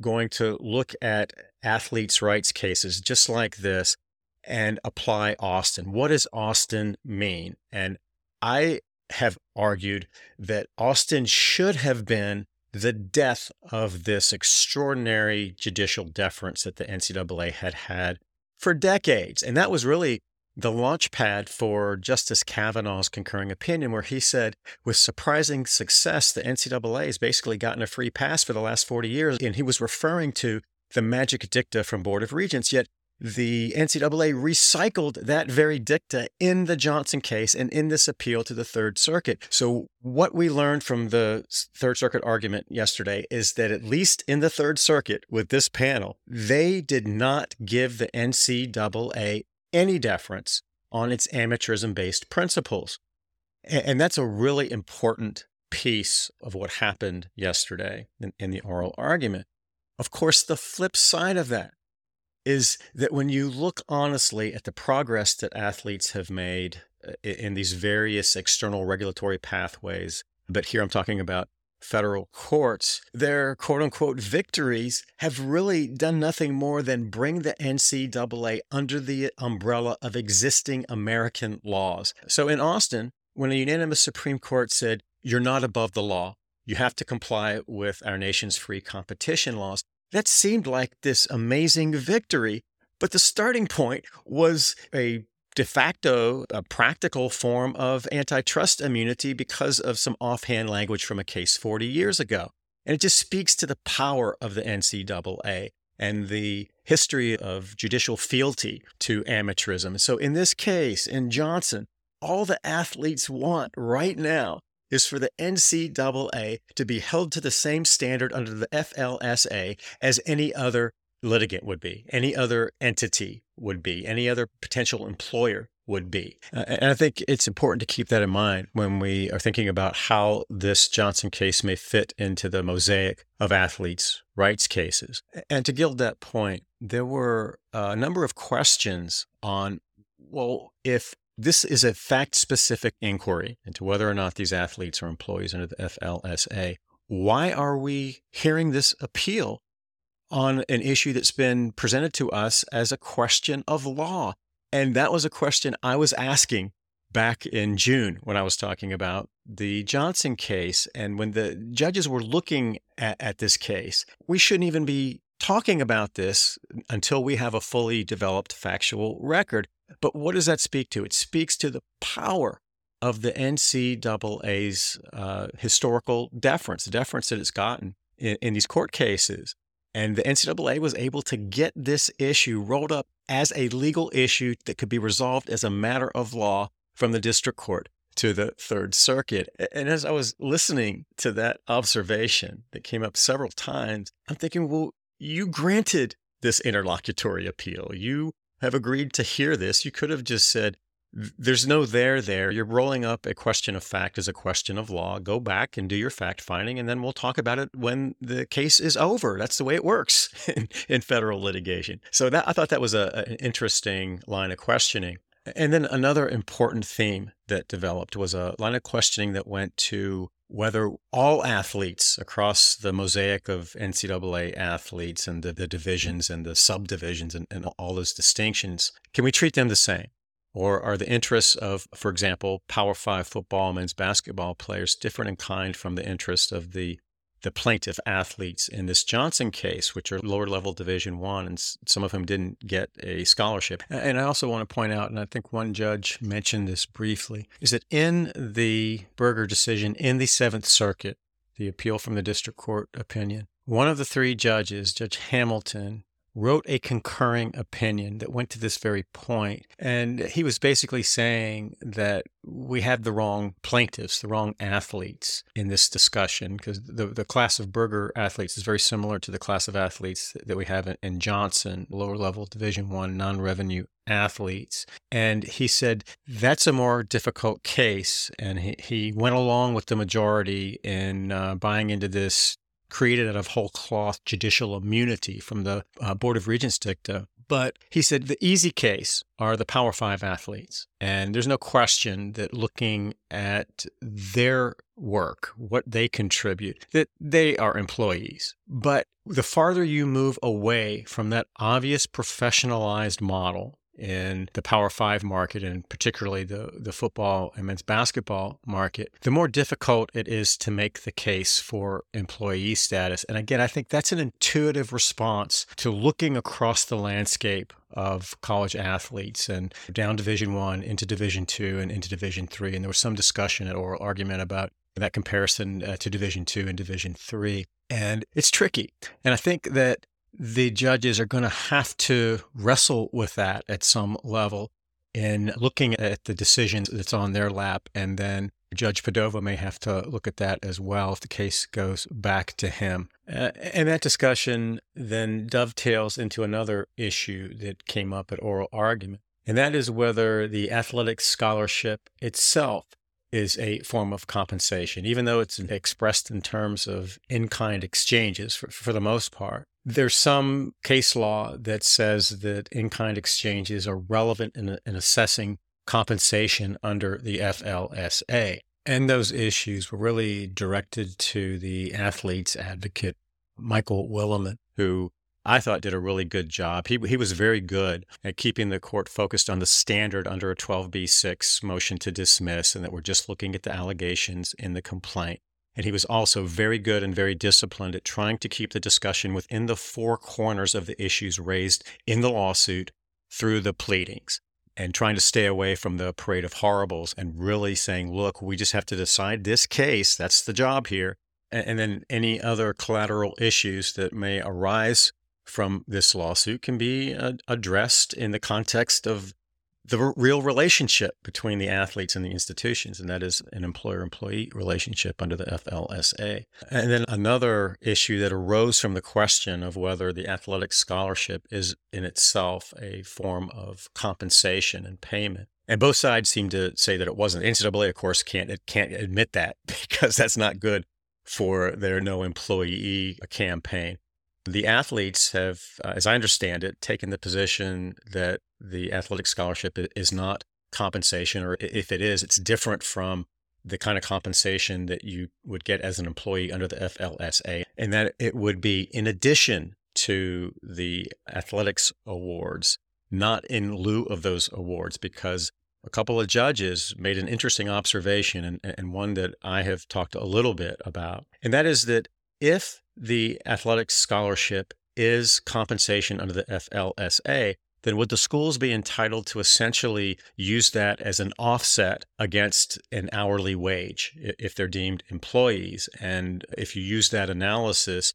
going to look at athletes' rights cases just like this and apply Alston? What does Alston mean? And I have argued that Alston should have been the death of this extraordinary judicial deference that the NCAA had had for decades. And that was really the launch pad for Justice Kavanaugh's concurring opinion, where he said, with surprising success, the NCAA has basically gotten a free pass for the last 40 years. And he was referring to the magic dicta from Board of Regents. Yet the NCAA recycled that very dicta in the Johnson case and in this appeal to the Third Circuit. So, what we learned from the Third Circuit argument yesterday is that at least in the Third Circuit with this panel, they did not give the NCAA any deference on its amateurism based principles. And that's a really important piece of what happened yesterday in, in the oral argument. Of course, the flip side of that is that when you look honestly at the progress that athletes have made uh, in these various external regulatory pathways, but here I'm talking about federal courts, their quote unquote victories have really done nothing more than bring the NCAA under the umbrella of existing American laws. So in Alston, when a unanimous Supreme Court said, you're not above the law, you have to comply with our nation's free competition laws, that seemed like this amazing victory. But the starting point was a de facto, a practical form of antitrust immunity because of some offhand language from a case 40 years ago. And it just speaks to the power of the NCAA and the history of judicial fealty to amateurism. So in this case, in Johnson, all the athletes want right now is for the NCAA to be held to the same standard under the FLSA as any other litigant would be, any other entity would be, any other potential employer would be. Uh, and I think it's important to keep that in mind when we are thinking about how this Johnson case may fit into the mosaic of athletes' rights cases. And to gild that point, there were a number of questions on well, if this is a fact specific inquiry into whether or not these athletes are employees under the FLSA. Why are we hearing this appeal on an issue that's been presented to us as a question of law? And that was a question I was asking back in June when I was talking about the Johnson case. And when the judges were looking at, at, this case, we shouldn't even be talking about this until we have a fully developed factual record. But what does that speak to? It speaks to the power of the NCAA's uh, historical deference, the deference that it's gotten in, in these court cases. And the NCAA was able to get this issue rolled up as a legal issue that could be resolved as a matter of law from the district court to the Third Circuit. And as I was listening to that observation that came up several times, I'm thinking, well, you granted this interlocutory appeal. You have agreed to hear this. You could have just said, there's no there there. You're rolling up a question of fact as a question of law. Go back and do your fact finding, and then we'll talk about it when the case is over. That's the way it works *laughs* in, in federal litigation. So that I thought that was a, an interesting line of questioning. And then another important theme that developed was a line of questioning that went to whether all athletes across the mosaic of NCAA athletes and the, the divisions and the subdivisions and, and all those distinctions, can we treat them the same? Or are the interests of, for example, Power Five football, men's basketball players different in kind from the interests of the the plaintiff athletes in this Johnson case, which are lower level Division One, and some of them didn't get a scholarship. And I also want to point out, and I think one judge mentioned this briefly, is that in the Berger decision in the Seventh Circuit, the appeal from the district court opinion, one of the three judges, Judge Hamilton, wrote a concurring opinion that went to this very point. And he was basically saying that we had the wrong plaintiffs, the wrong athletes in this discussion, because the, the class of Berger athletes is very similar to the class of athletes that we have in, in Johnson, lower level Division One non-revenue athletes. And he said that's a more difficult case. And he, he went along with the majority in uh, buying into this created out of whole cloth judicial immunity from the uh, Board of Regents dicta. But he said the easy case are the Power Five athletes. And there's no question that looking at their work, what they contribute, that they are employees. But the farther you move away from that obvious professionalized model in the Power Five market and particularly the, the football and men's basketball market, the more difficult it is to make the case for employee status. And again, I think that's an intuitive response to looking across the landscape of college athletes and down Division One into Division Two and into Division Three. And there was some discussion at oral argument about that comparison uh, to Division Two and Division Three. And it's tricky. And I think that the judges are going to have to wrestle with that at some level in looking at the decisions that's on their lap. And then Judge Padova may have to look at that as well if the case goes back to him. Uh, and that discussion then dovetails into another issue that came up at oral argument, and that is whether the athletic scholarship itself is a form of compensation, even though it's expressed in terms of in kind exchanges for, for the most part. There's some case law that says that in kind exchanges are relevant in, in assessing compensation under the FLSA. And those issues were really directed to the athlete's advocate, Michael Willemin, who I thought did a really good job. He, he was very good at keeping the court focused on the standard under a 12b6 motion to dismiss, and that we're just looking at the allegations in the complaint. And he was also very good and very disciplined at trying to keep the discussion within the four corners of the issues raised in the lawsuit through the pleadings and trying to stay away from the parade of horribles and really saying, look, we just have to decide this case. That's the job here. And then any other collateral issues that may arise from this lawsuit can be uh, addressed in the context of the real relationship between the athletes and the institutions, and that is an employer employee relationship under the FLSA. And then another issue that arose from the question of whether the athletic scholarship is in itself a form of compensation and payment. And both sides seem to say that it wasn't. NCAA, of course, can't it can't admit that *laughs* because that's not good for their no employee campaign. The athletes have, uh, as I understand it, taken the position that the athletic scholarship is not compensation, or if it is, it's different from the kind of compensation that you would get as an employee under the FLSA, and that it would be in addition to the athletics awards, not in lieu of those awards, because a couple of judges made an interesting observation and, and one that I have talked a little bit about. And that is that if the athletic scholarship is compensation under the FLSA, then would the schools be entitled to essentially use that as an offset against an hourly wage if they're deemed employees? And if you use that analysis,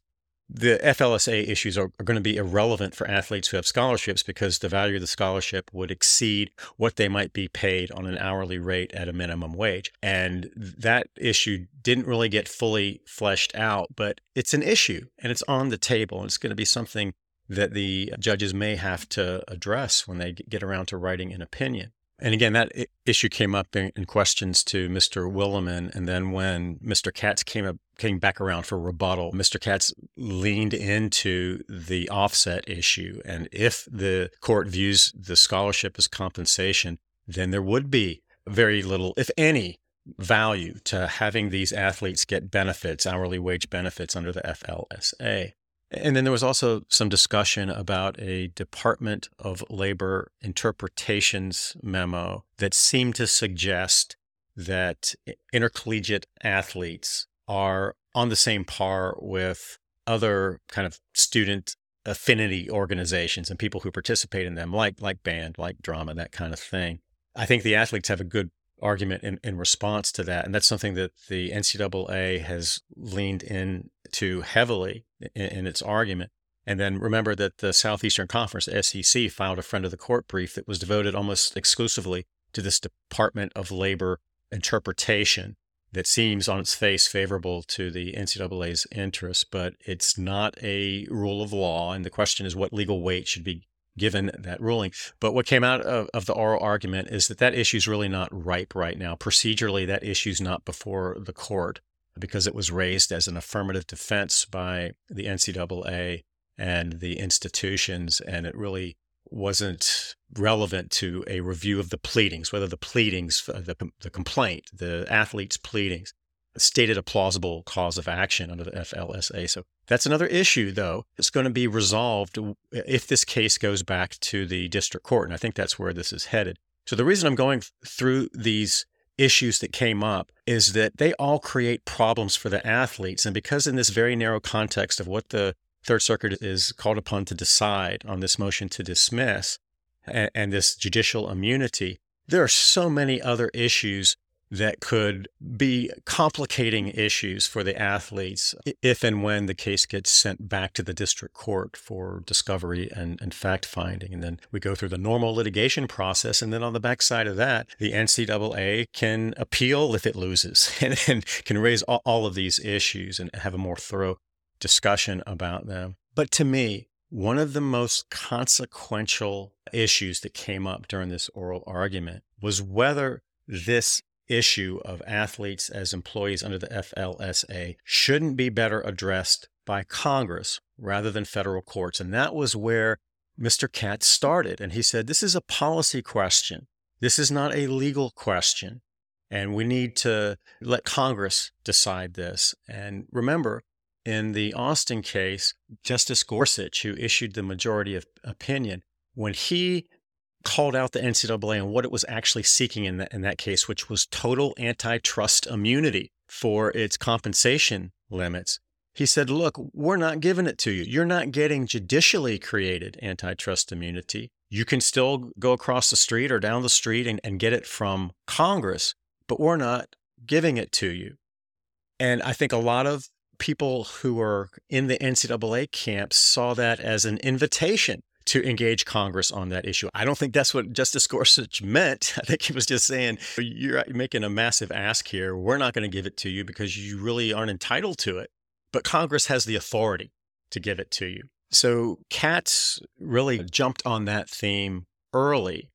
the FLSA issues are, are, going to be irrelevant for athletes who have scholarships because the value of the scholarship would exceed what they might be paid on an hourly rate at a minimum wage. And that issue didn't really get fully fleshed out, but it's an issue and it's on the table. And it's going to be something that the judges may have to address when they get around to writing an opinion. And again, that issue came up in, in, questions to Mr. Willemin. And then when Mr. Katz came up, came back around for rebuttal, Mr. Katz leaned into the offset issue. And if the court views the scholarship as compensation, then there would be very little, if any, value to having these athletes get benefits, hourly wage benefits under the FLSA. And then there was also some discussion about a Department of Labor interpretations memo that seemed to suggest that intercollegiate athletes are on the same par with other kind of student affinity organizations and people who participate in them, like like band, like drama, that kind of thing. I think the athletes have a good argument in, in response to that. And that's something that the NCAA has leaned into heavily in, in its argument. And then remember that the Southeastern Conference, SEC, filed a friend of the court brief that was devoted almost exclusively to this Department of Labor interpretation that seems on its face favorable to the NCAA's interests, but it's not a rule of law. And the question is what legal weight should be given that ruling. But what came out of, of the oral argument is that that issue is really not ripe right now. Procedurally, that issue is not before the court because it was raised as an affirmative defense by the NCAA and the institutions, and it really wasn't relevant to a review of the pleadings, whether the pleadings, uh, the, the complaint, the athlete's pleadings, stated a plausible cause of action under the FLSA. So that's another issue, though. It's going to be resolved if this case goes back to the district court. And I think that's where this is headed. So the reason I'm going through these issues that came up is that they all create problems for the athletes. And because in this very narrow context of what the Third Circuit is called upon to decide on this motion to dismiss and, and this judicial immunity, there are so many other issues that could be complicating issues for the athletes if and when the case gets sent back to the district court for discovery and, and fact finding. And then we go through the normal litigation process. And then on the backside of that, the NCAA can appeal if it loses *laughs* and, and can raise all, all of these issues and have a more thorough discussion about them. But to me, one of the most consequential issues that came up during this oral argument was whether this issue of athletes as employees under the FLSA shouldn't be better addressed by Congress rather than federal courts. And that was where Mr. Katz started. And he said, This is a policy question. This is not a legal question. And we need to let Congress decide this. And remember, in the Alston case, Justice Gorsuch, who issued the majority of opinion, when he called out the NCAA and what it was actually seeking in that, in that case, which was total antitrust immunity for its compensation limits. He said, Look, we're not giving it to you. You're not getting judicially created antitrust immunity. You can still go across the street or down the street and, and get it from Congress, but we're not giving it to you. And I think a lot of people who are in the NCAA camp saw that as an invitation to engage Congress on that issue. I don't think that's what Justice Gorsuch *laughs* meant. I think he was just saying, you're making a massive ask here. We're not going to give it to you because you really aren't entitled to it. But Congress has the authority to give it to you. So Katz really jumped on that theme early.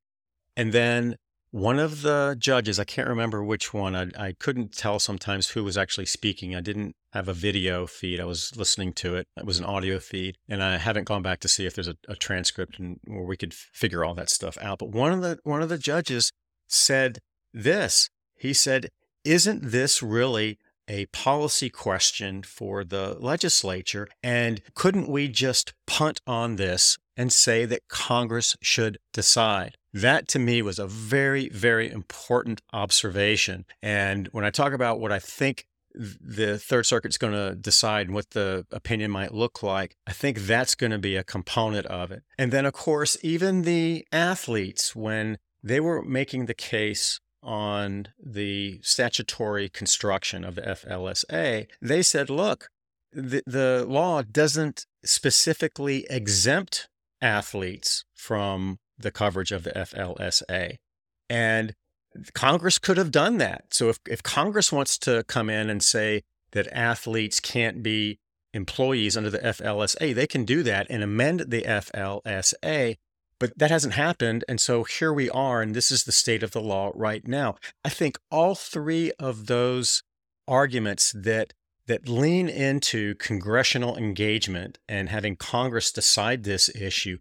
And then one of the judges, I can't remember which one, I, I couldn't tell sometimes who was actually speaking. I didn't have a video feed. I was listening to it. It was an audio feed, and I haven't gone back to see if there's a, a transcript and where we could figure all that stuff out. But one of the one of the judges said this. He said, "Isn't this really a policy question for the legislature? And couldn't we just punt on this and say that Congress should decide?" That to me was a very, very important observation. And when I talk about what I think the Third Circuit's going to decide and what the opinion might look like, I think that's going to be a component of it. And then, of course, even the athletes, when they were making the case on the statutory construction of the FLSA, they said, look, the, the law doesn't specifically exempt athletes from the coverage of the FLSA. And Congress could have done that. So if, if Congress wants to come in and say that athletes can't be employees under the FLSA, they can do that and amend the FLSA. But that hasn't happened. And so here we are, and this is the state of the law right now. I think all three of those arguments that that lean into congressional engagement and having Congress decide this issue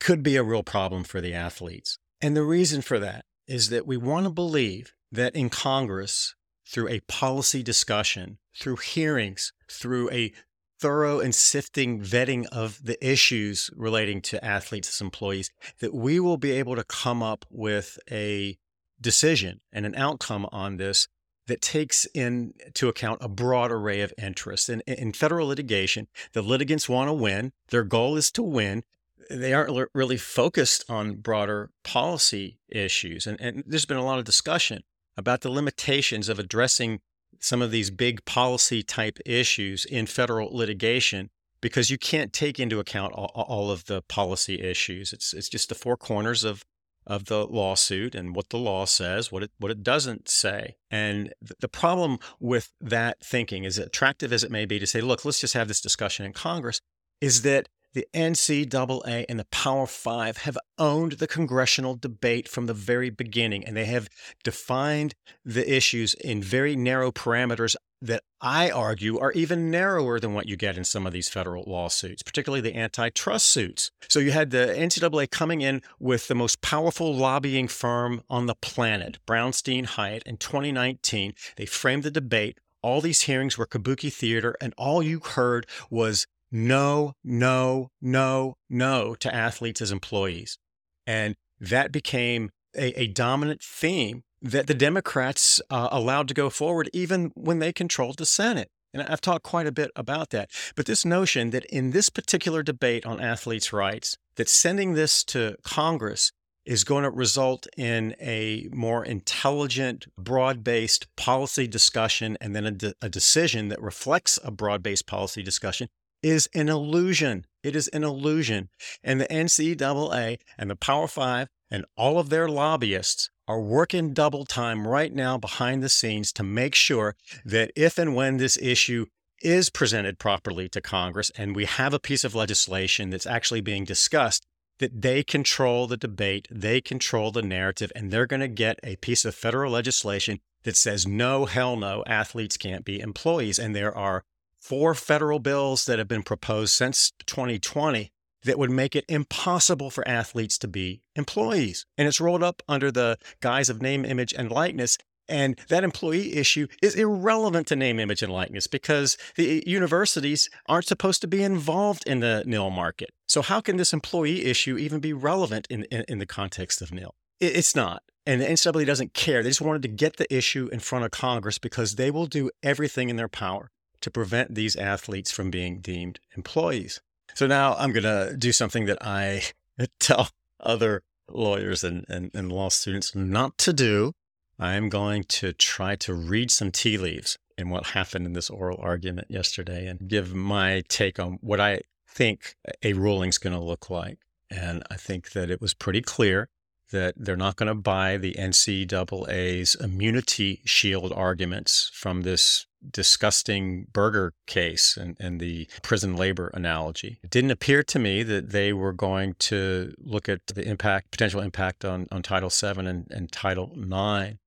could be a real problem for the athletes. And the reason for that is that we want to believe that in Congress, through a policy discussion, through hearings, through a thorough and sifting vetting of the issues relating to athletes as employees, that we will be able to come up with a decision and an outcome on this that takes into account a broad array of interests. And in federal litigation, the litigants want to win. Their goal is to win. They aren't really focused on broader policy issues. And, and there's been a lot of discussion about the limitations of addressing some of these big policy type issues in federal litigation because you can't take into account all, all, of the policy issues. It's it's just the four corners of of the lawsuit and what the law says, what it what it doesn't say. And the problem with that thinking, as attractive as it may be to say, look, let's just have this discussion in Congress, is that the NCAA and the Power Five have owned the congressional debate from the very beginning, and they have defined the issues in very narrow parameters that I argue are even narrower than what you get in some of these federal lawsuits, particularly the antitrust suits. So you had the NCAA coming in with the most powerful lobbying firm on the planet, Brownstein Hyatt, in 2019. They framed the debate. All these hearings were kabuki theater, and all you heard was no, no, no, no to athletes as employees. And that became a, a dominant theme that the Democrats uh, allowed to go forward, even when they controlled the Senate. And I've talked quite a bit about that. But this notion that in this particular debate on athletes' rights, that sending this to Congress is going to result in a more intelligent, broad based policy discussion and then a, de- a decision that reflects a broad based policy discussion is an illusion. It is an illusion. And the NCAA and the Power Five and all of their lobbyists are working double time right now behind the scenes to make sure that if and when this issue is presented properly to Congress and we have a piece of legislation that's actually being discussed, that they control the debate, they control the narrative, and they're going to get a piece of federal legislation that says, no, hell no, athletes can't be employees. And there are four federal bills that have been proposed since 2020 that would make it impossible for athletes to be employees. And it's rolled up under the guise of name, image, and likeness. And that employee issue is irrelevant to name, image, and likeness because the universities aren't supposed to be involved in the nil market. So, how can this employee issue even be relevant in, in, in the context of nil? It's not. And the NCAA doesn't care. They just wanted to get the issue in front of Congress because they will do everything in their power to prevent these athletes from being deemed employees. So now I'm going to do something that I *laughs* tell other lawyers and, and, and law students not to do. I'm going to try to read some tea leaves in what happened in this oral argument yesterday and give my take on what I think a ruling is going to look like. And I think that it was pretty clear that they're not going to buy the NCAA's immunity shield arguments from this disgusting Berger case and, and the prison labor analogy. It didn't appear to me that they were going to look at the impact, potential impact on, on Title VII and, and Title IX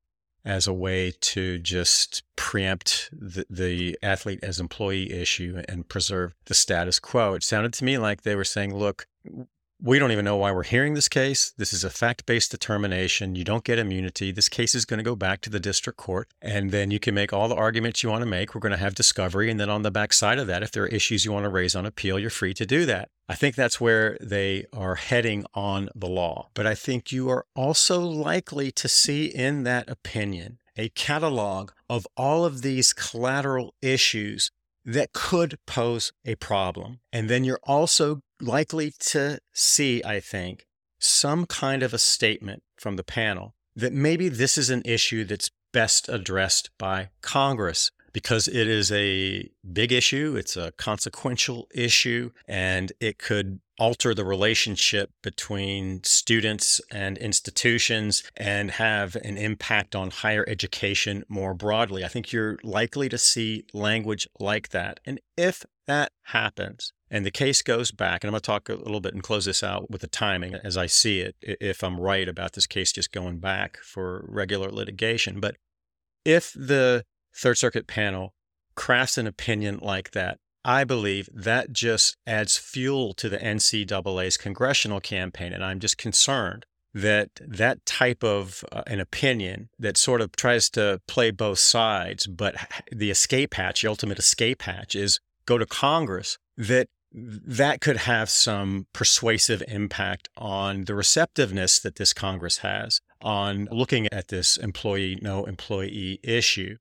as a way to just preempt the, the athlete as employee issue and preserve the status quo. It sounded to me like they were saying, look, we don't even know why we're hearing this case. This is a fact based determination. You don't get immunity. This case is going to go back to the district court, and then you can make all the arguments you want to make. We're going to have discovery. And then on the backside of that, if there are issues you want to raise on appeal, you're free to do that. I think that's where they are heading on the law. But I think you are also likely to see in that opinion a catalog of all of these collateral issues that could pose a problem. And then you're also likely to see, I think, some kind of a statement from the panel that maybe this is an issue that's best addressed by Congress because it is a big issue, it's a consequential issue, and it could alter the relationship between students and institutions and have an impact on higher education more broadly. I think you're likely to see language like that. And if that happens, and the case goes back, and I'm going to talk a little bit and close this out with the timing as I see it, if I'm right about this case just going back for regular litigation. But if the Third Circuit panel crafts an opinion like that, I believe that just adds fuel to the NCAA's congressional campaign. And I'm just concerned that that type of uh, an opinion that sort of tries to play both sides, but the escape hatch, the ultimate escape hatch is go to Congress, that that could have some persuasive impact on the receptiveness that this Congress has on looking at this employee no employee issue.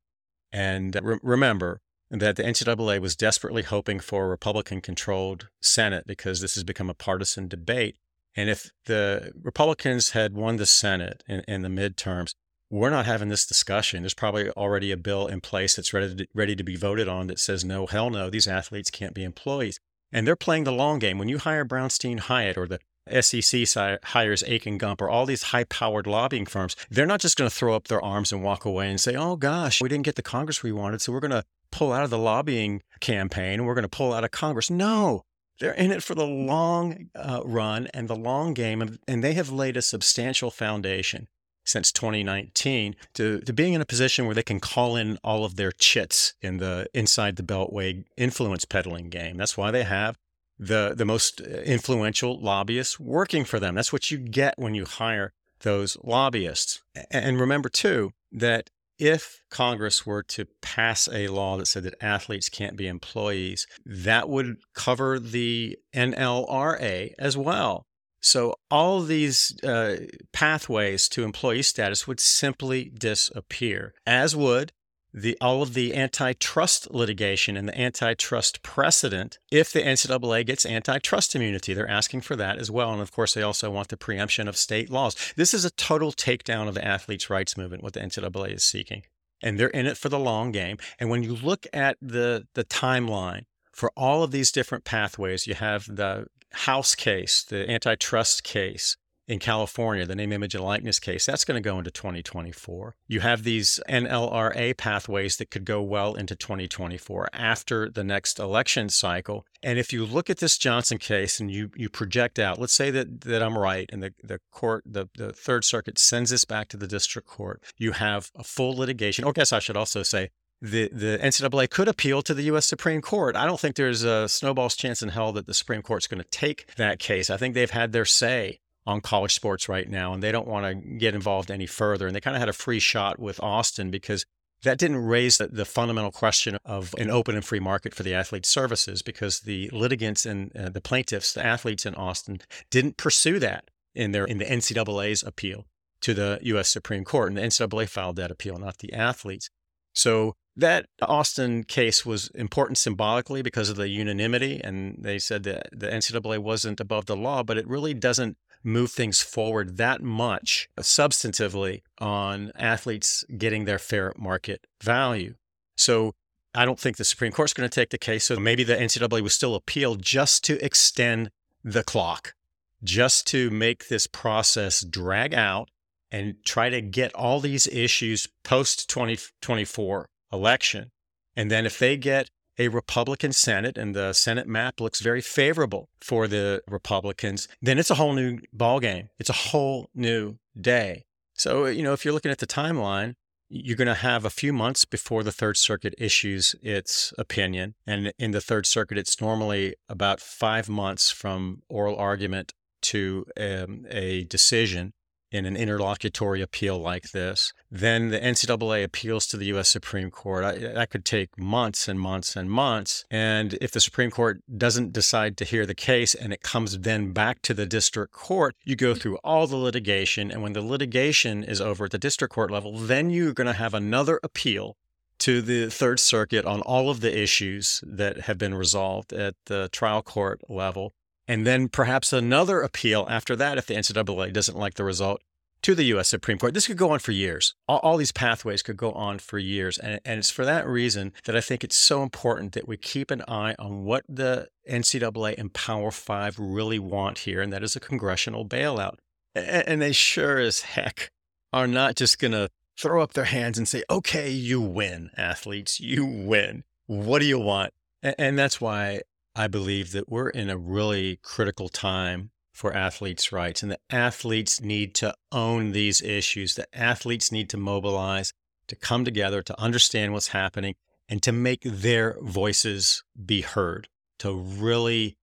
And uh, re- remember that the NCAA was desperately hoping for a Republican controlled Senate because this has become a partisan debate. And if the Republicans had won the Senate in, in the midterms, we're not having this discussion. There's probably already a bill in place that's ready to, ready to be voted on that says, no, hell no, these athletes can't be employees. And they're playing the long game. When you hire Brownstein Hyatt or the SEC hires Akin Gump or all these high powered lobbying firms, they're not just going to throw up their arms and walk away and say, oh gosh, we didn't get the Congress we wanted, so we're going to pull out of the lobbying campaign and we're going to pull out of Congress. No, they're in it for the long uh, run and the long game, and they have laid a substantial foundation since 2019 to, to being in a position where they can call in all of their chits in the inside the beltway influence peddling game. That's why they have the the most uh, influential lobbyists working for them. That's what you get when you hire those lobbyists. And remember too that if Congress were to pass a law that said that athletes can't be employees, that would cover the NLRA as well. So all these uh, pathways to employee status would simply disappear, as would the all of the antitrust litigation and the antitrust precedent if the NCAA gets antitrust immunity. They're asking for that as well. And of course, they also want the preemption of state laws. This is a total takedown of the athletes' rights movement, what the NCAA is seeking. And they're in it for the long game. And when you look at the, the timeline for all of these different pathways, you have the House case, the antitrust case, in California, the name, image, and likeness case, that's going to go into 2024. You have these NLRA pathways that could go well into 2024 after the next election cycle. And if you look at this Johnson case and you you project out, let's say that that I'm right and the, the court, the, the third circuit sends this back to the district court, you have a full litigation. Or I guess I should also say the, the NCAA could appeal to the U.S. Supreme Court. I don't think there's a snowball's chance in hell that the Supreme Court's going to take that case. I think they've had their say on college sports right now, and they don't want to get involved any further. And they kind of had a free shot with Alston because that didn't raise the, the, fundamental question of an open and free market for the athlete's services because the litigants and uh, the plaintiffs, the athletes in Alston, didn't pursue that in their in the NCAA's appeal to the U.S. Supreme Court, and the NCAA filed that appeal, not the athletes. So that Alston case was important symbolically because of the unanimity, and they said that the NCAA wasn't above the law, but it really doesn't move things forward that much uh, substantively on athletes getting their fair market value. So I don't think the Supreme Court's going to take the case. So maybe the NCAA will still appeal just to extend the clock, just to make this process drag out and try to get all these issues post 2024 election. And then if they get a Republican Senate and the Senate map looks very favorable for the Republicans, then it's a whole new ballgame. It's a whole new day. So, you know, if you're looking at the timeline, you're going to have a few months before the Third Circuit issues its opinion. And in the Third Circuit, it's normally about five months from oral argument to um, a decision in an interlocutory appeal like this. Then the NCAA appeals to the U.S. Supreme Court. I, that could take months and months and months. And if the Supreme Court doesn't decide to hear the case and it comes then back to the district court, you go through all the litigation. And when the litigation is over at the district court level, then you're going to have another appeal to the Third Circuit on all of the issues that have been resolved at the trial court level and then perhaps another appeal after that if the NCAA doesn't like the result to the U.S. Supreme Court. This could go on for years. All, all these pathways could go on for years. And, and, it's for that reason that I think it's so important that we keep an eye on what the NCAA and Power Five really want here, and that is a congressional bailout. And, and they sure as heck are not just going to throw up their hands and say, okay, you win, athletes, you win. What do you want? And, and that's why I believe that we're in a really critical time for athletes' rights. And the athletes need to own these issues. The athletes need to mobilize, to come together, to understand what's happening, and to make their voices be heard, to really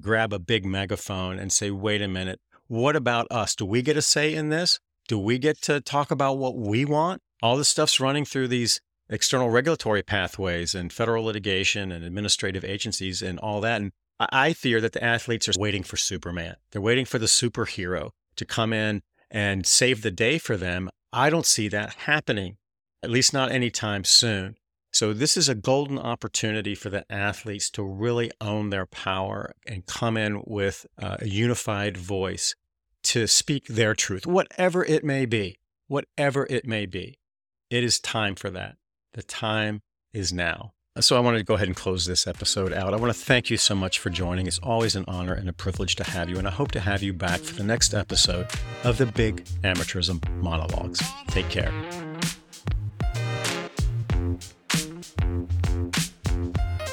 grab a big megaphone and say, wait a minute, what about us? Do we get a say in this? Do we get to talk about what we want? All this stuff's running through these external regulatory pathways and federal litigation and administrative agencies and all that. And I fear that the athletes are waiting for Superman. They're waiting for the superhero to come in and save the day for them. I don't see that happening, at least not anytime soon. So, this is a golden opportunity for the athletes to really own their power and come in with uh, a unified voice to speak their truth, whatever it may be, whatever it may be. It is time for that. The time is now. Uh, so I wanted to go ahead and close this episode out. I want to thank you so much for joining. It's always an honor and a privilege to have you, and I hope to have you back for the next episode of the Big Amateurism Monologues. Take care. Thank you.